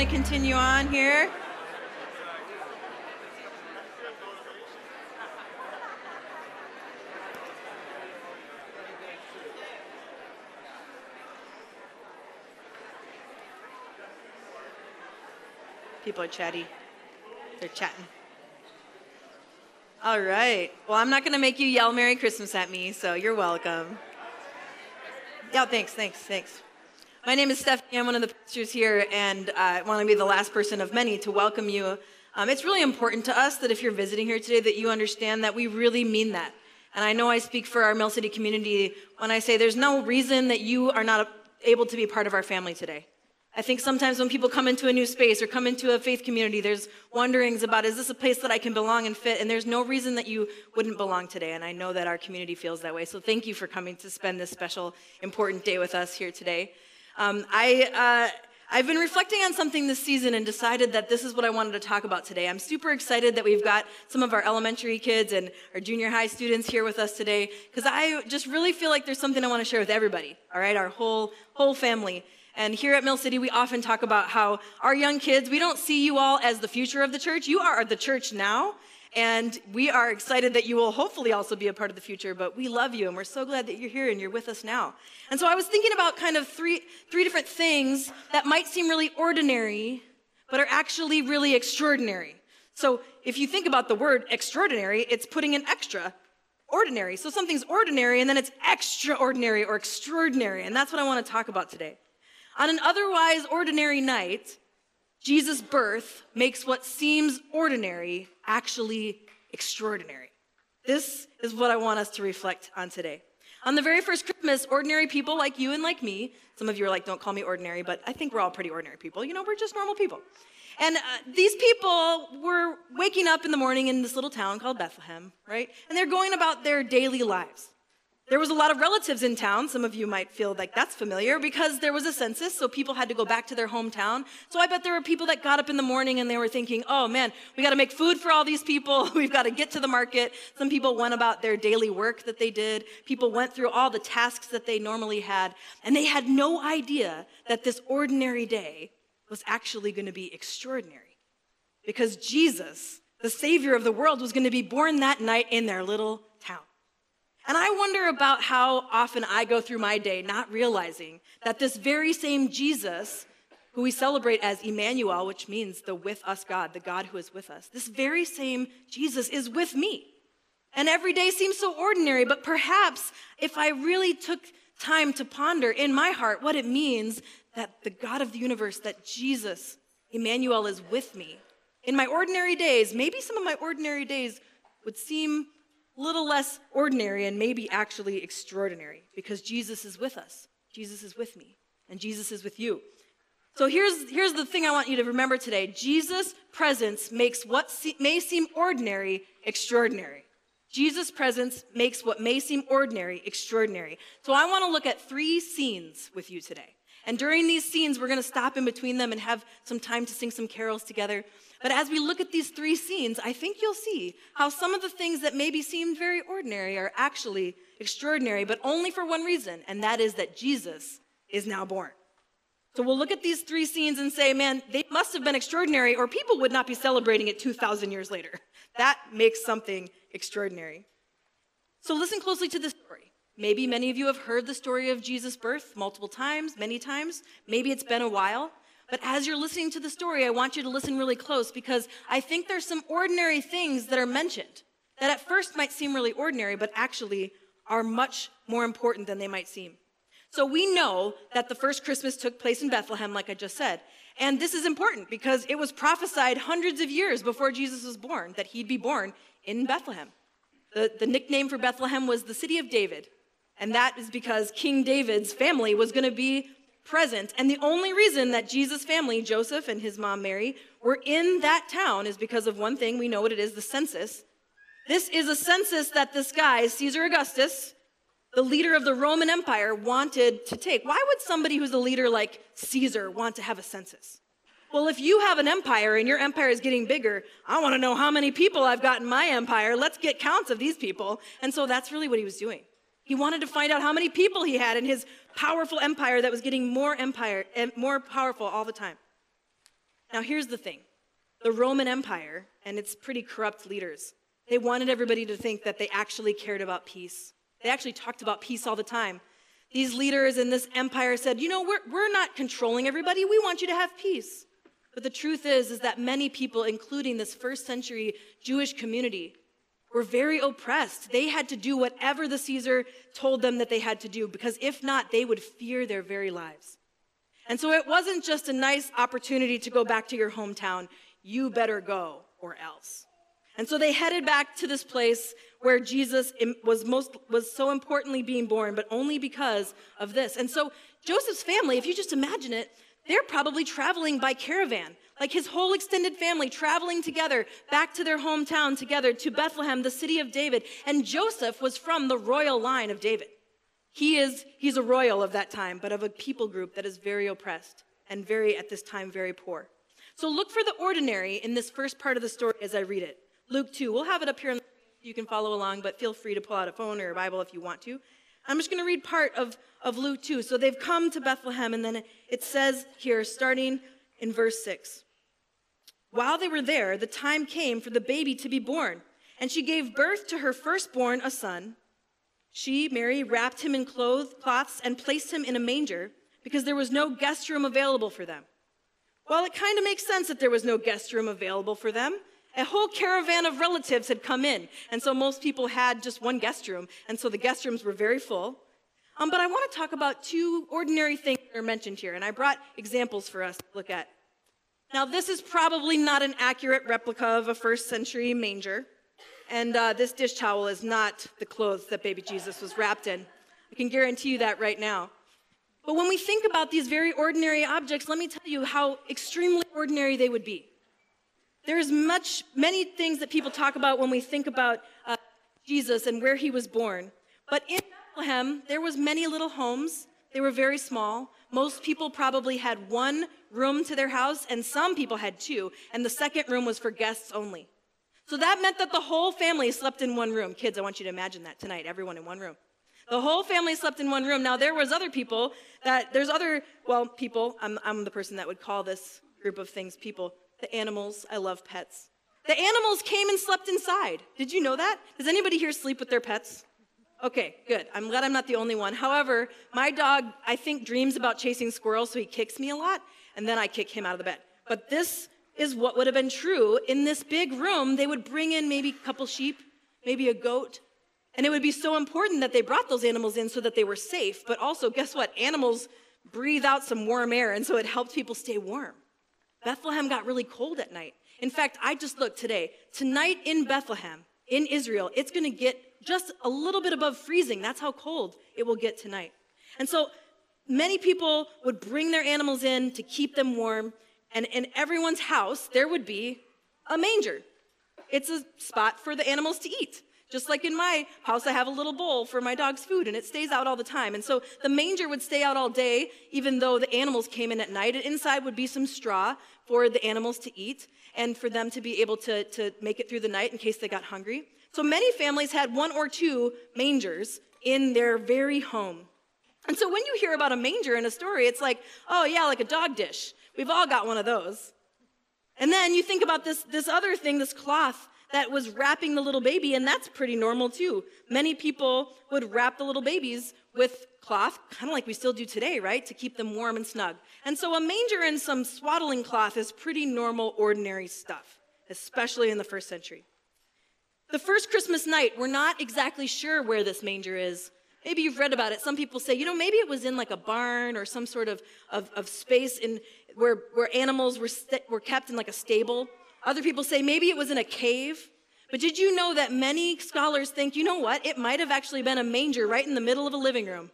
going to continue on here. People are chatty. They're chatting. All right. Well, I'm not going to make you yell Merry Christmas at me, so you're welcome. Yeah, thanks, thanks, thanks. My name is Stephanie. I'm one of the pastors here, and uh, I want to be the last person of many to welcome you. Um, it's really important to us that if you're visiting here today, that you understand that we really mean that. And I know I speak for our Mill City community when I say there's no reason that you are not able to be part of our family today. I think sometimes when people come into a new space or come into a faith community, there's wonderings about, is this a place that I can belong and fit? And there's no reason that you wouldn't belong today. And I know that our community feels that way. So thank you for coming to spend this special, important day with us here today. Um, I, uh, I've been reflecting on something this season and decided that this is what I wanted to talk about today. I'm super excited that we've got some of our elementary kids and our junior high students here with us today because I just really feel like there's something I want to share with everybody. All right, our whole whole family. And here at Mill City, we often talk about how our young kids, we don't see you all as the future of the church. You are the church now. And we are excited that you will hopefully also be a part of the future, but we love you and we're so glad that you're here and you're with us now. And so I was thinking about kind of three, three different things that might seem really ordinary, but are actually really extraordinary. So if you think about the word extraordinary, it's putting an extra ordinary. So something's ordinary and then it's extraordinary or extraordinary. And that's what I want to talk about today. On an otherwise ordinary night, Jesus' birth makes what seems ordinary actually extraordinary. This is what I want us to reflect on today. On the very first Christmas, ordinary people like you and like me, some of you are like, don't call me ordinary, but I think we're all pretty ordinary people. You know, we're just normal people. And uh, these people were waking up in the morning in this little town called Bethlehem, right? And they're going about their daily lives. There was a lot of relatives in town. Some of you might feel like that's familiar because there was a census, so people had to go back to their hometown. So I bet there were people that got up in the morning and they were thinking, oh man, we got to make food for all these people. We've got to get to the market. Some people went about their daily work that they did. People went through all the tasks that they normally had, and they had no idea that this ordinary day was actually going to be extraordinary because Jesus, the Savior of the world, was going to be born that night in their little. And I wonder about how often I go through my day not realizing that this very same Jesus, who we celebrate as Emmanuel, which means the with us God, the God who is with us, this very same Jesus is with me. And every day seems so ordinary, but perhaps if I really took time to ponder in my heart what it means that the God of the universe, that Jesus, Emmanuel, is with me. In my ordinary days, maybe some of my ordinary days would seem little less ordinary and maybe actually extraordinary because Jesus is with us. Jesus is with me, and Jesus is with you. So here's, here's the thing I want you to remember today Jesus' presence makes what se- may seem ordinary extraordinary. Jesus' presence makes what may seem ordinary extraordinary. So I want to look at three scenes with you today. And during these scenes, we're going to stop in between them and have some time to sing some carols together. But as we look at these three scenes, I think you'll see how some of the things that maybe seemed very ordinary are actually extraordinary, but only for one reason, and that is that Jesus is now born. So we'll look at these three scenes and say, man, they must have been extraordinary, or people would not be celebrating it 2,000 years later. That makes something extraordinary. So listen closely to this story. Maybe many of you have heard the story of Jesus' birth multiple times, many times. Maybe it's been a while. But as you're listening to the story, I want you to listen really close because I think there's some ordinary things that are mentioned that at first might seem really ordinary, but actually are much more important than they might seem. So we know that the first Christmas took place in Bethlehem, like I just said. And this is important because it was prophesied hundreds of years before Jesus was born that he'd be born in Bethlehem. The, the nickname for Bethlehem was the city of David. And that is because King David's family was going to be present. And the only reason that Jesus' family, Joseph and his mom Mary, were in that town is because of one thing. We know what it is the census. This is a census that this guy, Caesar Augustus, the leader of the Roman Empire, wanted to take. Why would somebody who's a leader like Caesar want to have a census? Well, if you have an empire and your empire is getting bigger, I want to know how many people I've got in my empire. Let's get counts of these people. And so that's really what he was doing. He wanted to find out how many people he had in his powerful empire that was getting more empire and more powerful all the time. Now, here's the thing the Roman Empire and its pretty corrupt leaders, they wanted everybody to think that they actually cared about peace. They actually talked about peace all the time. These leaders in this empire said, you know, we're, we're not controlling everybody. We want you to have peace. But the truth is, is that many people, including this first century Jewish community, were very oppressed. They had to do whatever the Caesar told them that they had to do, because if not, they would fear their very lives. And so it wasn't just a nice opportunity to go back to your hometown. You better go or else. And so they headed back to this place where Jesus was most, was so importantly being born, but only because of this. And so Joseph's family, if you just imagine it, they're probably traveling by caravan, like his whole extended family traveling together back to their hometown together to Bethlehem, the city of David. And Joseph was from the royal line of David. He is, he's a royal of that time, but of a people group that is very oppressed and very, at this time, very poor. So look for the ordinary in this first part of the story as I read it. Luke 2. We'll have it up here. You can follow along, but feel free to pull out a phone or a Bible if you want to. I'm just going to read part of, of Luke 2. So they've come to Bethlehem, and then it says here, starting in verse 6. While they were there, the time came for the baby to be born, and she gave birth to her firstborn, a son. She, Mary, wrapped him in clothes, cloths and placed him in a manger because there was no guest room available for them. Well, it kind of makes sense that there was no guest room available for them. A whole caravan of relatives had come in, and so most people had just one guest room, and so the guest rooms were very full. Um, but I want to talk about two ordinary things that are mentioned here, and I brought examples for us to look at. Now, this is probably not an accurate replica of a first century manger, and uh, this dish towel is not the clothes that baby Jesus was wrapped in. I can guarantee you that right now. But when we think about these very ordinary objects, let me tell you how extremely ordinary they would be. There's much, many things that people talk about when we think about uh, Jesus and where he was born. But in Bethlehem, there was many little homes. They were very small. Most people probably had one room to their house, and some people had two, and the second room was for guests only. So that meant that the whole family slept in one room. Kids, I want you to imagine that tonight, everyone in one room. The whole family slept in one room. Now there was other people that there's other well people. I'm I'm the person that would call this group of things people. The animals. I love pets. The animals came and slept inside. Did you know that? Does anybody here sleep with their pets? Okay, good. I'm glad I'm not the only one. However, my dog, I think, dreams about chasing squirrels, so he kicks me a lot, and then I kick him out of the bed. But this is what would have been true. In this big room, they would bring in maybe a couple sheep, maybe a goat, and it would be so important that they brought those animals in so that they were safe. But also, guess what? Animals breathe out some warm air, and so it helped people stay warm. Bethlehem got really cold at night. In fact, I just looked today. Tonight in Bethlehem, in Israel, it's going to get just a little bit above freezing. That's how cold it will get tonight. And so many people would bring their animals in to keep them warm. And in everyone's house, there would be a manger. It's a spot for the animals to eat. Just like in my house, I have a little bowl for my dog's food and it stays out all the time. And so the manger would stay out all day, even though the animals came in at night. And inside would be some straw for the animals to eat and for them to be able to, to make it through the night in case they got hungry. So many families had one or two mangers in their very home. And so when you hear about a manger in a story, it's like, oh yeah, like a dog dish. We've all got one of those. And then you think about this, this other thing, this cloth that was wrapping the little baby, and that's pretty normal too. Many people would wrap the little babies with cloth, kind of like we still do today, right? To keep them warm and snug. And so a manger and some swaddling cloth is pretty normal, ordinary stuff, especially in the first century. The first Christmas night, we're not exactly sure where this manger is. Maybe you've read about it. Some people say, you know, maybe it was in like a barn or some sort of, of, of space in where, where animals were, st- were kept in like a stable. Other people say maybe it was in a cave. But did you know that many scholars think, you know what? It might have actually been a manger right in the middle of a living room.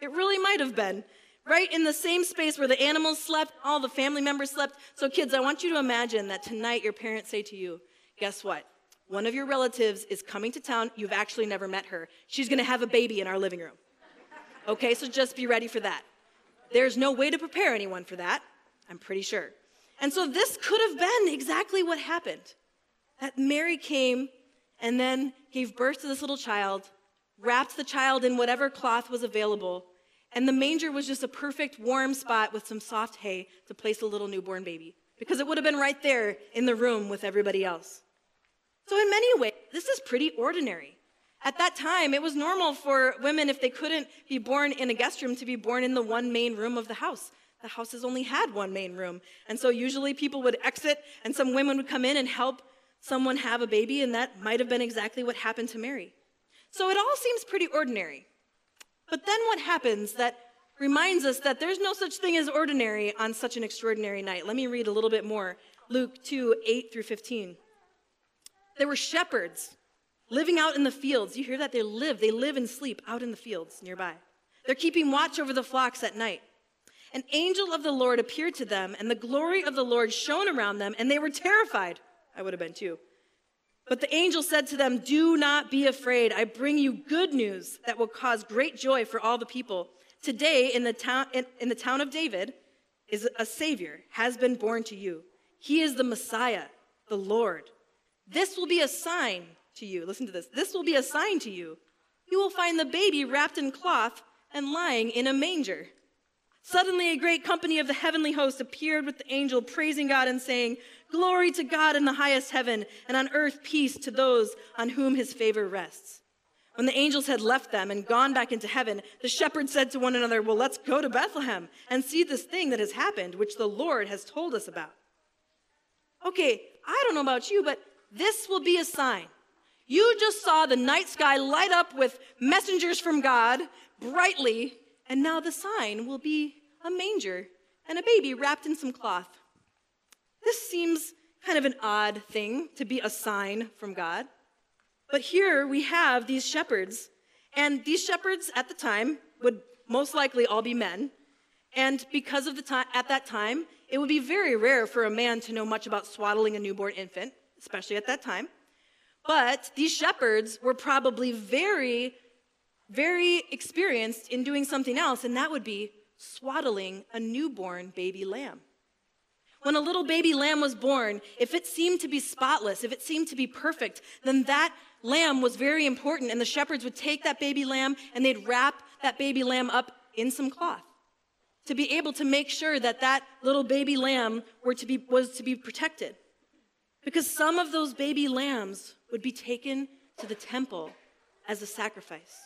It really might have been. Right in the same space where the animals slept, all the family members slept. So, kids, I want you to imagine that tonight your parents say to you, guess what? One of your relatives is coming to town. You've actually never met her. She's going to have a baby in our living room. Okay, so just be ready for that. There's no way to prepare anyone for that, I'm pretty sure. And so this could have been exactly what happened. That Mary came and then gave birth to this little child, wrapped the child in whatever cloth was available, and the manger was just a perfect warm spot with some soft hay to place a little newborn baby. because it would have been right there in the room with everybody else. So, in many ways, this is pretty ordinary. At that time, it was normal for women, if they couldn't be born in a guest room, to be born in the one main room of the house. The houses only had one main room. And so usually people would exit and some women would come in and help someone have a baby, and that might have been exactly what happened to Mary. So it all seems pretty ordinary. But then what happens that reminds us that there's no such thing as ordinary on such an extraordinary night? Let me read a little bit more Luke 2 8 through 15. There were shepherds living out in the fields. You hear that? They live, they live and sleep out in the fields nearby. They're keeping watch over the flocks at night. An angel of the Lord appeared to them, and the glory of the Lord shone around them, and they were terrified. I would have been too. But the angel said to them, Do not be afraid. I bring you good news that will cause great joy for all the people. Today, in the town, in, in the town of David, is a Savior, has been born to you. He is the Messiah, the Lord. This will be a sign to you. Listen to this. This will be a sign to you. You will find the baby wrapped in cloth and lying in a manger. Suddenly, a great company of the heavenly host appeared with the angel, praising God and saying, Glory to God in the highest heaven, and on earth peace to those on whom his favor rests. When the angels had left them and gone back into heaven, the shepherds said to one another, Well, let's go to Bethlehem and see this thing that has happened, which the Lord has told us about. Okay, I don't know about you, but this will be a sign. You just saw the night sky light up with messengers from God brightly, and now the sign will be a manger and a baby wrapped in some cloth. This seems kind of an odd thing to be a sign from God. But here we have these shepherds, and these shepherds at the time would most likely all be men. And because of the time, at that time, it would be very rare for a man to know much about swaddling a newborn infant, especially at that time. But these shepherds were probably very, very experienced in doing something else, and that would be swaddling a newborn baby lamb. When a little baby lamb was born, if it seemed to be spotless, if it seemed to be perfect, then that lamb was very important, and the shepherds would take that baby lamb and they'd wrap that baby lamb up in some cloth to be able to make sure that that little baby lamb were to be, was to be protected. Because some of those baby lambs would be taken to the temple as a sacrifice.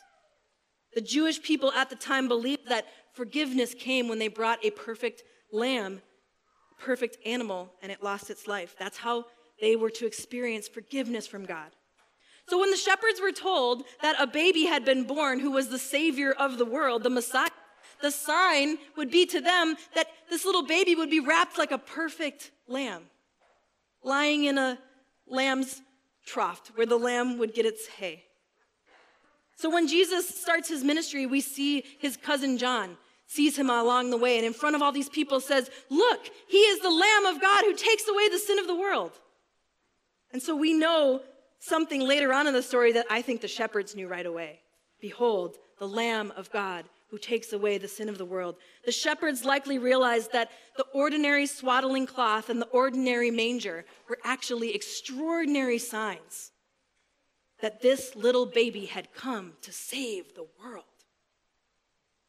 The Jewish people at the time believed that forgiveness came when they brought a perfect lamb, perfect animal, and it lost its life. That's how they were to experience forgiveness from God. So when the shepherds were told that a baby had been born who was the savior of the world, the Messiah, the sign would be to them that this little baby would be wrapped like a perfect lamb, lying in a lamb's trough where the lamb would get its hay. So when Jesus starts his ministry, we see his cousin John sees him along the way and in front of all these people says, Look, he is the Lamb of God who takes away the sin of the world. And so we know something later on in the story that I think the shepherds knew right away. Behold, the Lamb of God who takes away the sin of the world. The shepherds likely realized that the ordinary swaddling cloth and the ordinary manger were actually extraordinary signs that this little baby had come to save the world.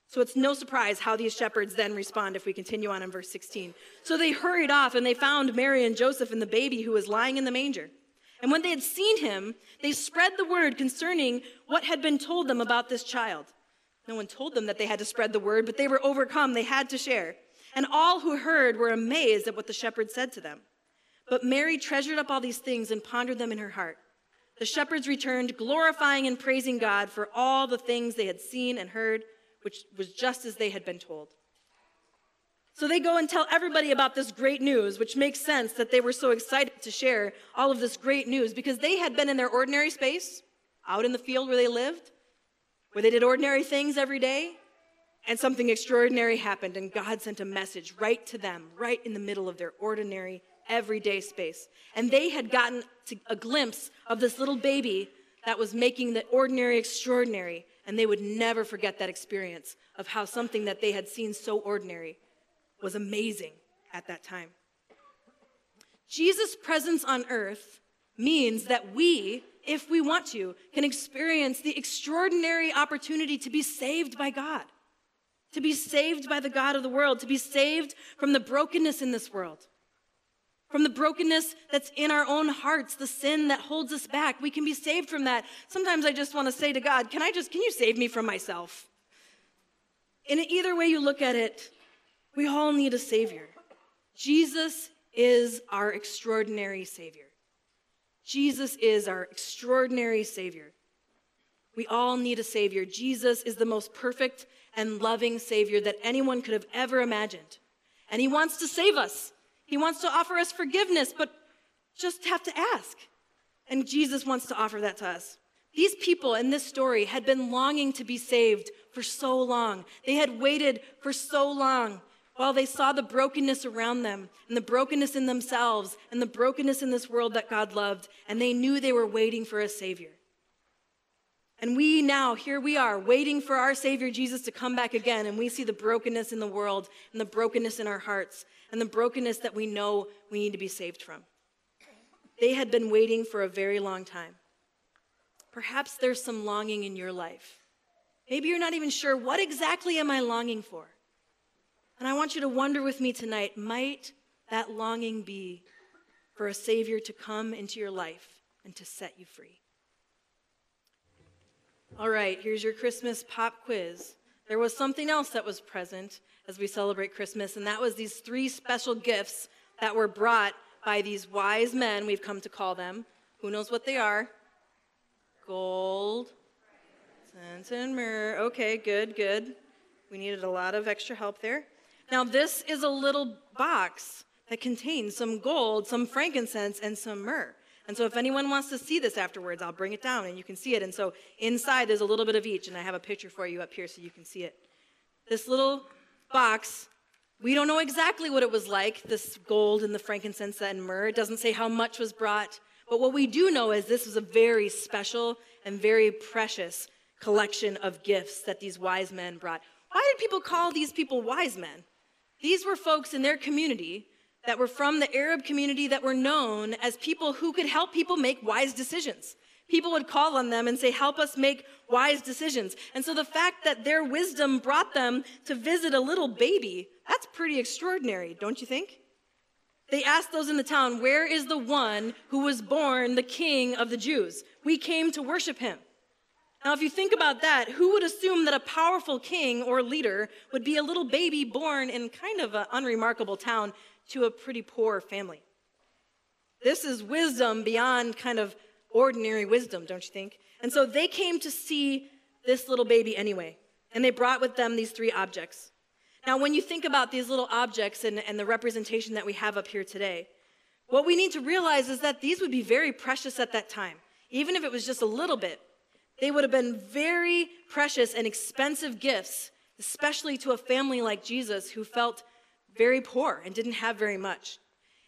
So it's no surprise how these shepherds then respond if we continue on in verse 16. So they hurried off and they found Mary and Joseph and the baby who was lying in the manger. And when they had seen him, they spread the word concerning what had been told them about this child. No one told them that they had to spread the word, but they were overcome. They had to share. And all who heard were amazed at what the shepherds said to them. But Mary treasured up all these things and pondered them in her heart. The shepherds returned, glorifying and praising God for all the things they had seen and heard, which was just as they had been told. So they go and tell everybody about this great news, which makes sense that they were so excited to share all of this great news because they had been in their ordinary space, out in the field where they lived, where they did ordinary things every day, and something extraordinary happened, and God sent a message right to them, right in the middle of their ordinary, everyday space. And they had gotten a glimpse of this little baby that was making the ordinary extraordinary, and they would never forget that experience of how something that they had seen so ordinary was amazing at that time. Jesus' presence on earth means that we if we want to, can experience the extraordinary opportunity to be saved by God, to be saved by the God of the world, to be saved from the brokenness in this world. from the brokenness that's in our own hearts, the sin that holds us back. We can be saved from that. Sometimes I just want to say to God, Can I just, can you save me from myself? In either way you look at it, we all need a Savior. Jesus is our extraordinary Savior. Jesus is our extraordinary Savior. We all need a Savior. Jesus is the most perfect and loving Savior that anyone could have ever imagined. And He wants to save us. He wants to offer us forgiveness, but just have to ask. And Jesus wants to offer that to us. These people in this story had been longing to be saved for so long. They had waited for so long while they saw the brokenness around them and the brokenness in themselves and the brokenness in this world that God loved, and they knew they were waiting for a Savior. And we now, here we are, waiting for our Savior Jesus to come back again, and we see the brokenness in the world and the brokenness in our hearts and the brokenness that we know we need to be saved from. They had been waiting for a very long time. Perhaps there's some longing in your life. Maybe you're not even sure what exactly am I longing for? And I want you to wonder with me tonight might that longing be for a Savior to come into your life and to set you free? All right, here's your Christmas pop quiz. There was something else that was present as we celebrate Christmas, and that was these three special gifts that were brought by these wise men, we've come to call them. Who knows what they are? Gold, sense, and myrrh. Okay, good, good. We needed a lot of extra help there. Now, this is a little box that contains some gold, some frankincense, and some myrrh. And so if anyone wants to see this afterwards, I'll bring it down and you can see it. And so inside there's a little bit of each, and I have a picture for you up here so you can see it. This little box, we don't know exactly what it was like, this gold and the frankincense and myrrh. It doesn't say how much was brought. But what we do know is this was a very special and very precious collection of gifts that these wise men brought. Why did people call these people wise men? These were folks in their community that were from the Arab community that were known as people who could help people make wise decisions. People would call on them and say, Help us make wise decisions. And so the fact that their wisdom brought them to visit a little baby, that's pretty extraordinary, don't you think? They asked those in the town, Where is the one who was born the king of the Jews? We came to worship him. Now, if you think about that, who would assume that a powerful king or leader would be a little baby born in kind of an unremarkable town to a pretty poor family. This is wisdom beyond kind of ordinary wisdom, don't you think? And so they came to see this little baby anyway, and they brought with them these three objects. Now, when you think about these little objects and, and the representation that we have up here today, what we need to realize is that these would be very precious at that time. Even if it was just a little bit, they would have been very precious and expensive gifts, especially to a family like Jesus who felt very poor and didn't have very much.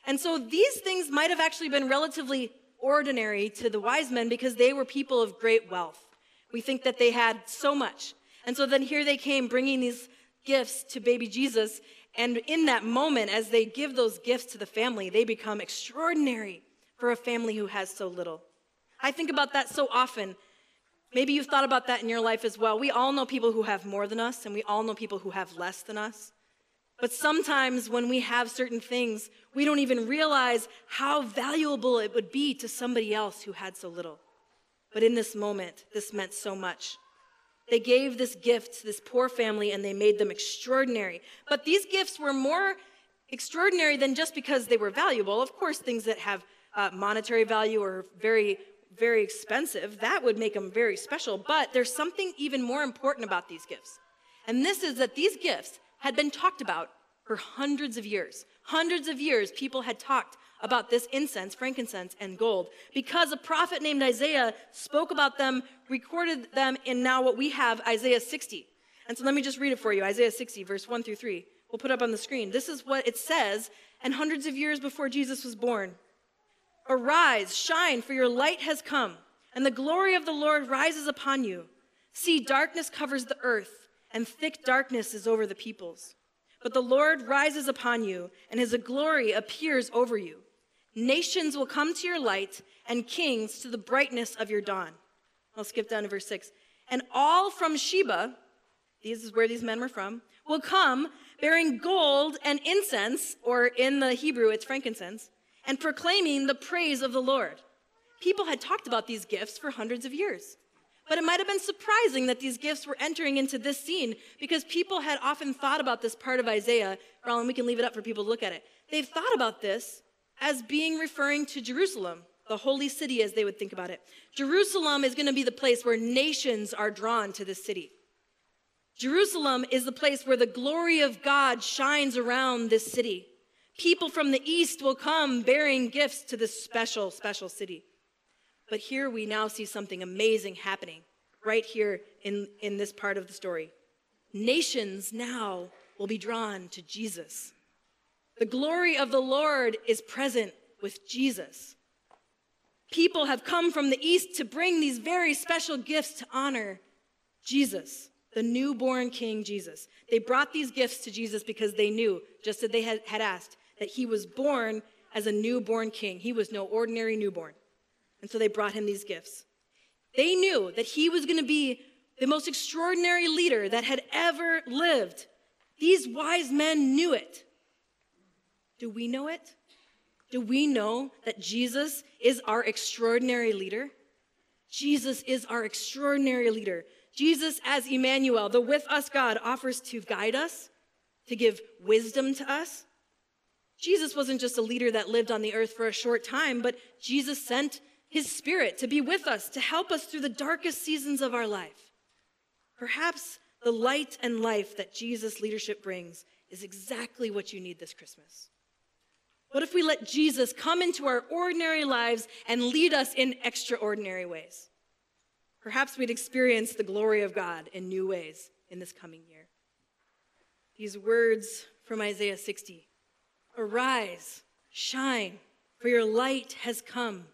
And so these things might have actually been relatively ordinary to the wise men because they were people of great wealth. We think that they had so much. And so then here they came bringing these gifts to baby Jesus. And in that moment, as they give those gifts to the family, they become extraordinary for a family who has so little. I think about that so often. Maybe you've thought about that in your life as well. We all know people who have more than us, and we all know people who have less than us. But sometimes when we have certain things, we don't even realize how valuable it would be to somebody else who had so little. But in this moment, this meant so much. They gave this gift to this poor family and they made them extraordinary. But these gifts were more extraordinary than just because they were valuable. Of course, things that have uh, monetary value or very, very expensive, that would make them very special. But there's something even more important about these gifts. And this is that these gifts had been talked about for hundreds of years. Hundreds of years, people had talked about this incense, frankincense, and gold because a prophet named Isaiah spoke about them, recorded them in now what we have, Isaiah 60. And so let me just read it for you Isaiah 60, verse 1 through 3. We'll put up on the screen. This is what it says, and hundreds of years before Jesus was born. Arise, shine, for your light has come, and the glory of the Lord rises upon you. See, darkness covers the earth and thick darkness is over the peoples. But the Lord rises upon you, and his glory appears over you. Nations will come to your light, and kings to the brightness of your dawn. I'll skip down to verse 6. And all from Sheba, this is where these men were from, will come bearing gold and incense, or in the Hebrew, it's frankincense, and proclaiming the praise of the Lord. People had talked about these gifts for hundreds of years. But it might have been surprising that these gifts were entering into this scene because people had often thought about this part of Isaiah. Roland, we can leave it up for people to look at it. They've thought about this as being referring to Jerusalem, the holy city as they would think about it. Jerusalem is going to be the place where nations are drawn to this city. Jerusalem is the place where the glory of God shines around this city. People from the east will come bearing gifts to this special, special city. But here we now see something amazing happening right here in, in this part of the story. Nations now will be drawn to Jesus. The glory of the Lord is present with Jesus. People have come from the east to bring these very special gifts to honor Jesus, the newborn King Jesus. They brought these gifts to Jesus because they knew, just as they had, had asked, that he was born as a newborn king. He was no ordinary newborn. And so they brought him these gifts. They knew that he was going to be the most extraordinary leader that had ever lived. These wise men knew it. Do we know it? Do we know that Jesus is our extraordinary leader? Jesus is our extraordinary leader. Jesus, as Emmanuel, the with us God, offers to guide us, to give wisdom to us. Jesus wasn't just a leader that lived on the earth for a short time, but Jesus sent his spirit to be with us, to help us through the darkest seasons of our life. Perhaps the light and life that Jesus' leadership brings is exactly what you need this Christmas. What if we let Jesus come into our ordinary lives and lead us in extraordinary ways? Perhaps we'd experience the glory of God in new ways in this coming year. These words from Isaiah 60 Arise, shine, for your light has come,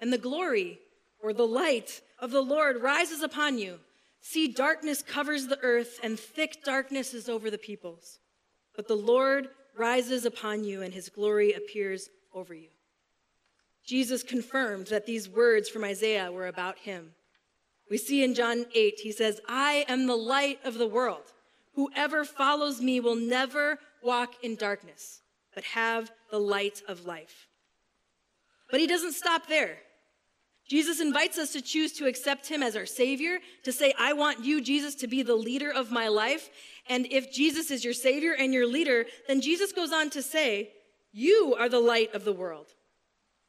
and the glory or the light of the Lord rises upon you. See, darkness covers the earth, and thick darkness is over the peoples. But the Lord rises upon you and his glory appears over you. Jesus confirmed that these words from Isaiah were about him. We see in John 8, he says, I am the light of the world. Whoever follows me will never walk in darkness, but have the light of life. But he doesn't stop there. Jesus invites us to choose to accept him as our Savior, to say, I want you, Jesus, to be the leader of my life. And if Jesus is your Savior and your leader, then Jesus goes on to say, You are the light of the world.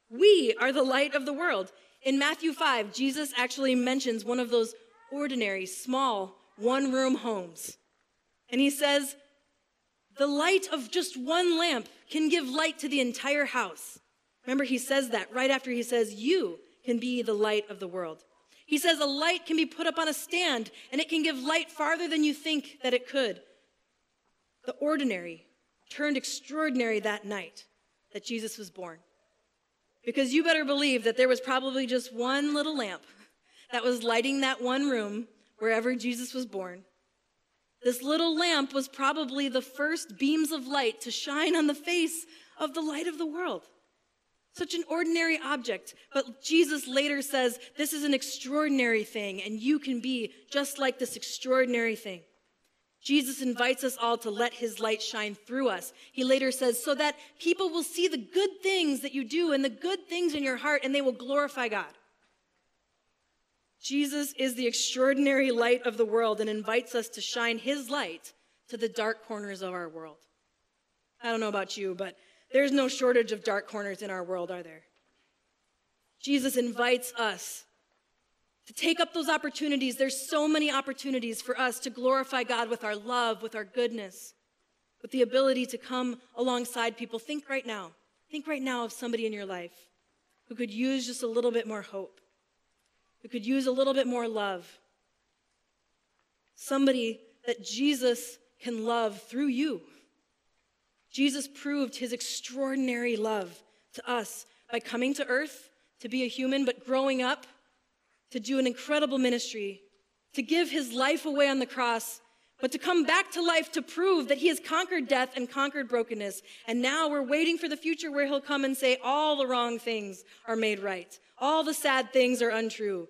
We are the light of the world. In Matthew 5, Jesus actually mentions one of those ordinary, small, one room homes. And he says, The light of just one lamp can give light to the entire house. Remember, he says that right after he says, You can be the light of the world. He says a light can be put up on a stand and it can give light farther than you think that it could. The ordinary turned extraordinary that night that Jesus was born. Because you better believe that there was probably just one little lamp that was lighting that one room wherever Jesus was born. This little lamp was probably the first beams of light to shine on the face of the light of the world. Such an ordinary object. But Jesus later says, This is an extraordinary thing, and you can be just like this extraordinary thing. Jesus invites us all to let his light shine through us. He later says, so that people will see the good things that you do and the good things in your heart, and they will glorify God. Jesus is the extraordinary light of the world and invites us to shine his light to the dark corners of our world. I don't know about you, but there's no shortage of dark corners in our world, are there? Jesus invites us to take up those opportunities. There's so many opportunities for us to glorify God with our love, with our goodness, with the ability to come alongside people. Think right now. Think right now of somebody in your life who could use just a little bit more hope, who could use a little bit more love. Somebody that Jesus can love through you. Jesus proved his extraordinary love to us by coming to earth to be a human, but growing up to do an incredible ministry, to give his life away on the cross, but to come back to life to prove that he has conquered death and conquered brokenness. And now we're waiting for the future where he'll come and say, all the wrong things are made right. All the sad things are untrue.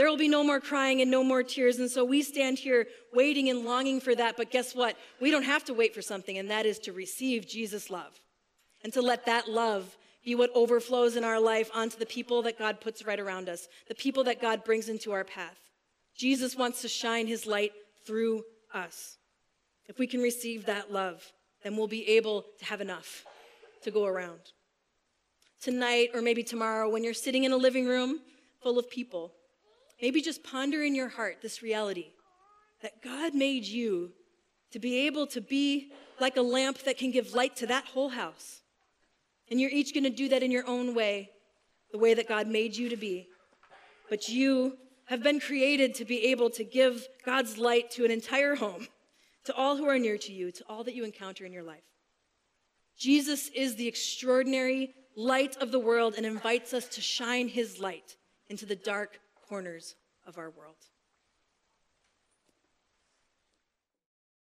There will be no more crying and no more tears. And so we stand here waiting and longing for that. But guess what? We don't have to wait for something, and that is to receive Jesus' love and to let that love be what overflows in our life onto the people that God puts right around us, the people that God brings into our path. Jesus wants to shine his light through us. If we can receive that love, then we'll be able to have enough to go around. Tonight, or maybe tomorrow, when you're sitting in a living room full of people, maybe just ponder in your heart this reality that God made you to be able to be like a lamp that can give light to that whole house. And you're each going to do that in your own way, the way that God made you to be. But you have been created to be able to give God's light to an entire home, to all who are near to you, to all that you encounter in your life. Jesus is the extraordinary light of the world and invites us to shine his light into the dark corners of our world.